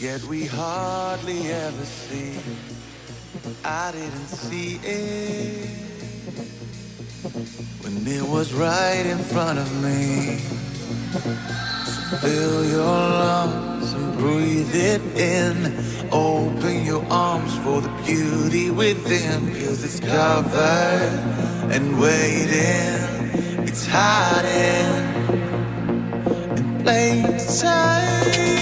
yet we hardly ever see. I didn't see it when it was right in front of me. So fill your lungs and breathe it in. Open your arms for the beauty within, cause it's covered and waiting. It's hiding in plain sight.